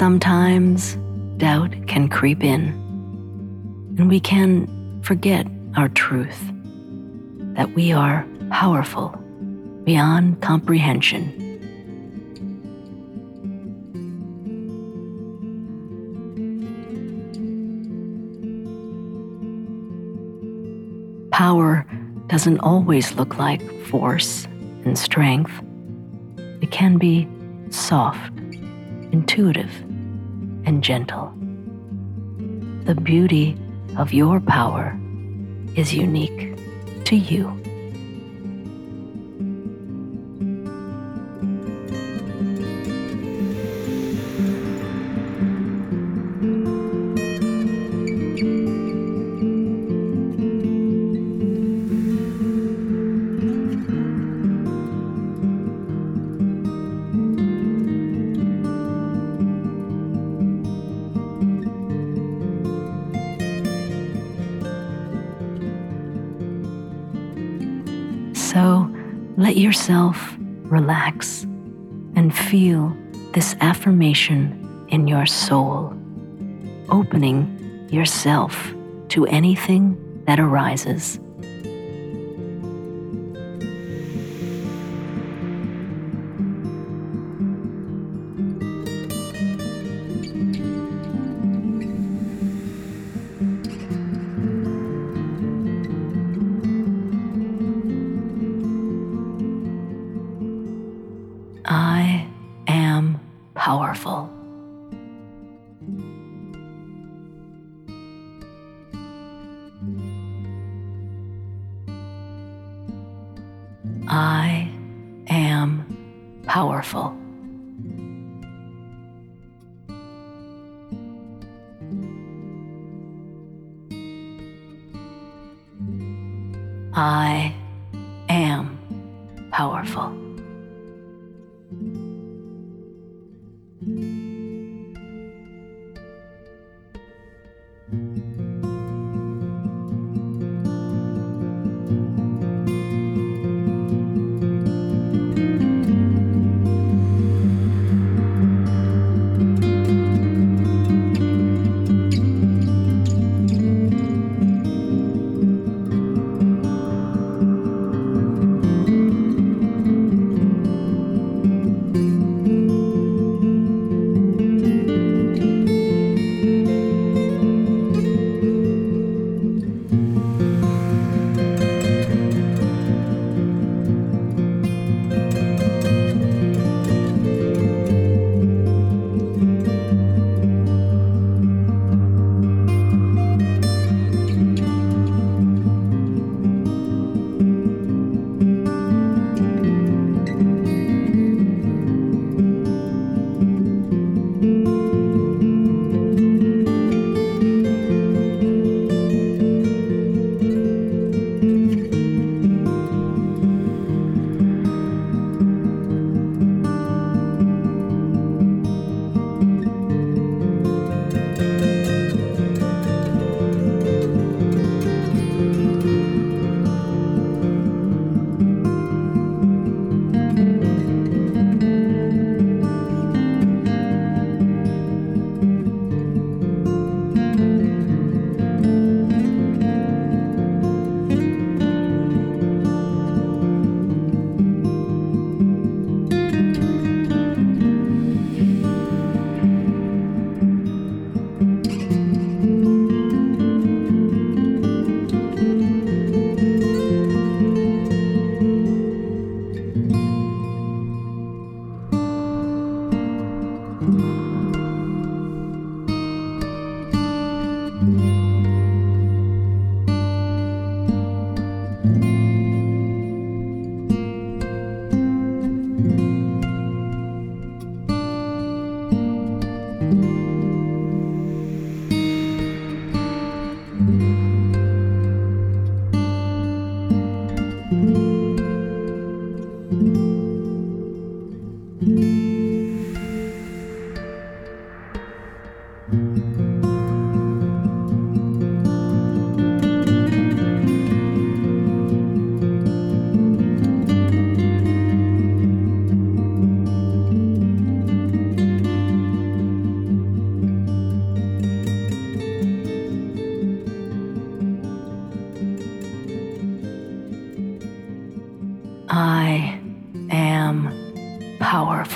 Sometimes doubt can creep in, and we can forget our truth that we are powerful beyond comprehension. Power doesn't always look like force and strength. It can be soft, intuitive, and gentle. The beauty of your power is unique to you. Let yourself relax and feel this affirmation in your soul, opening yourself to anything that arises. Powerful. I am powerful.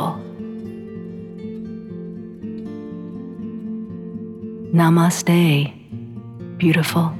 Powerful. Namaste, beautiful.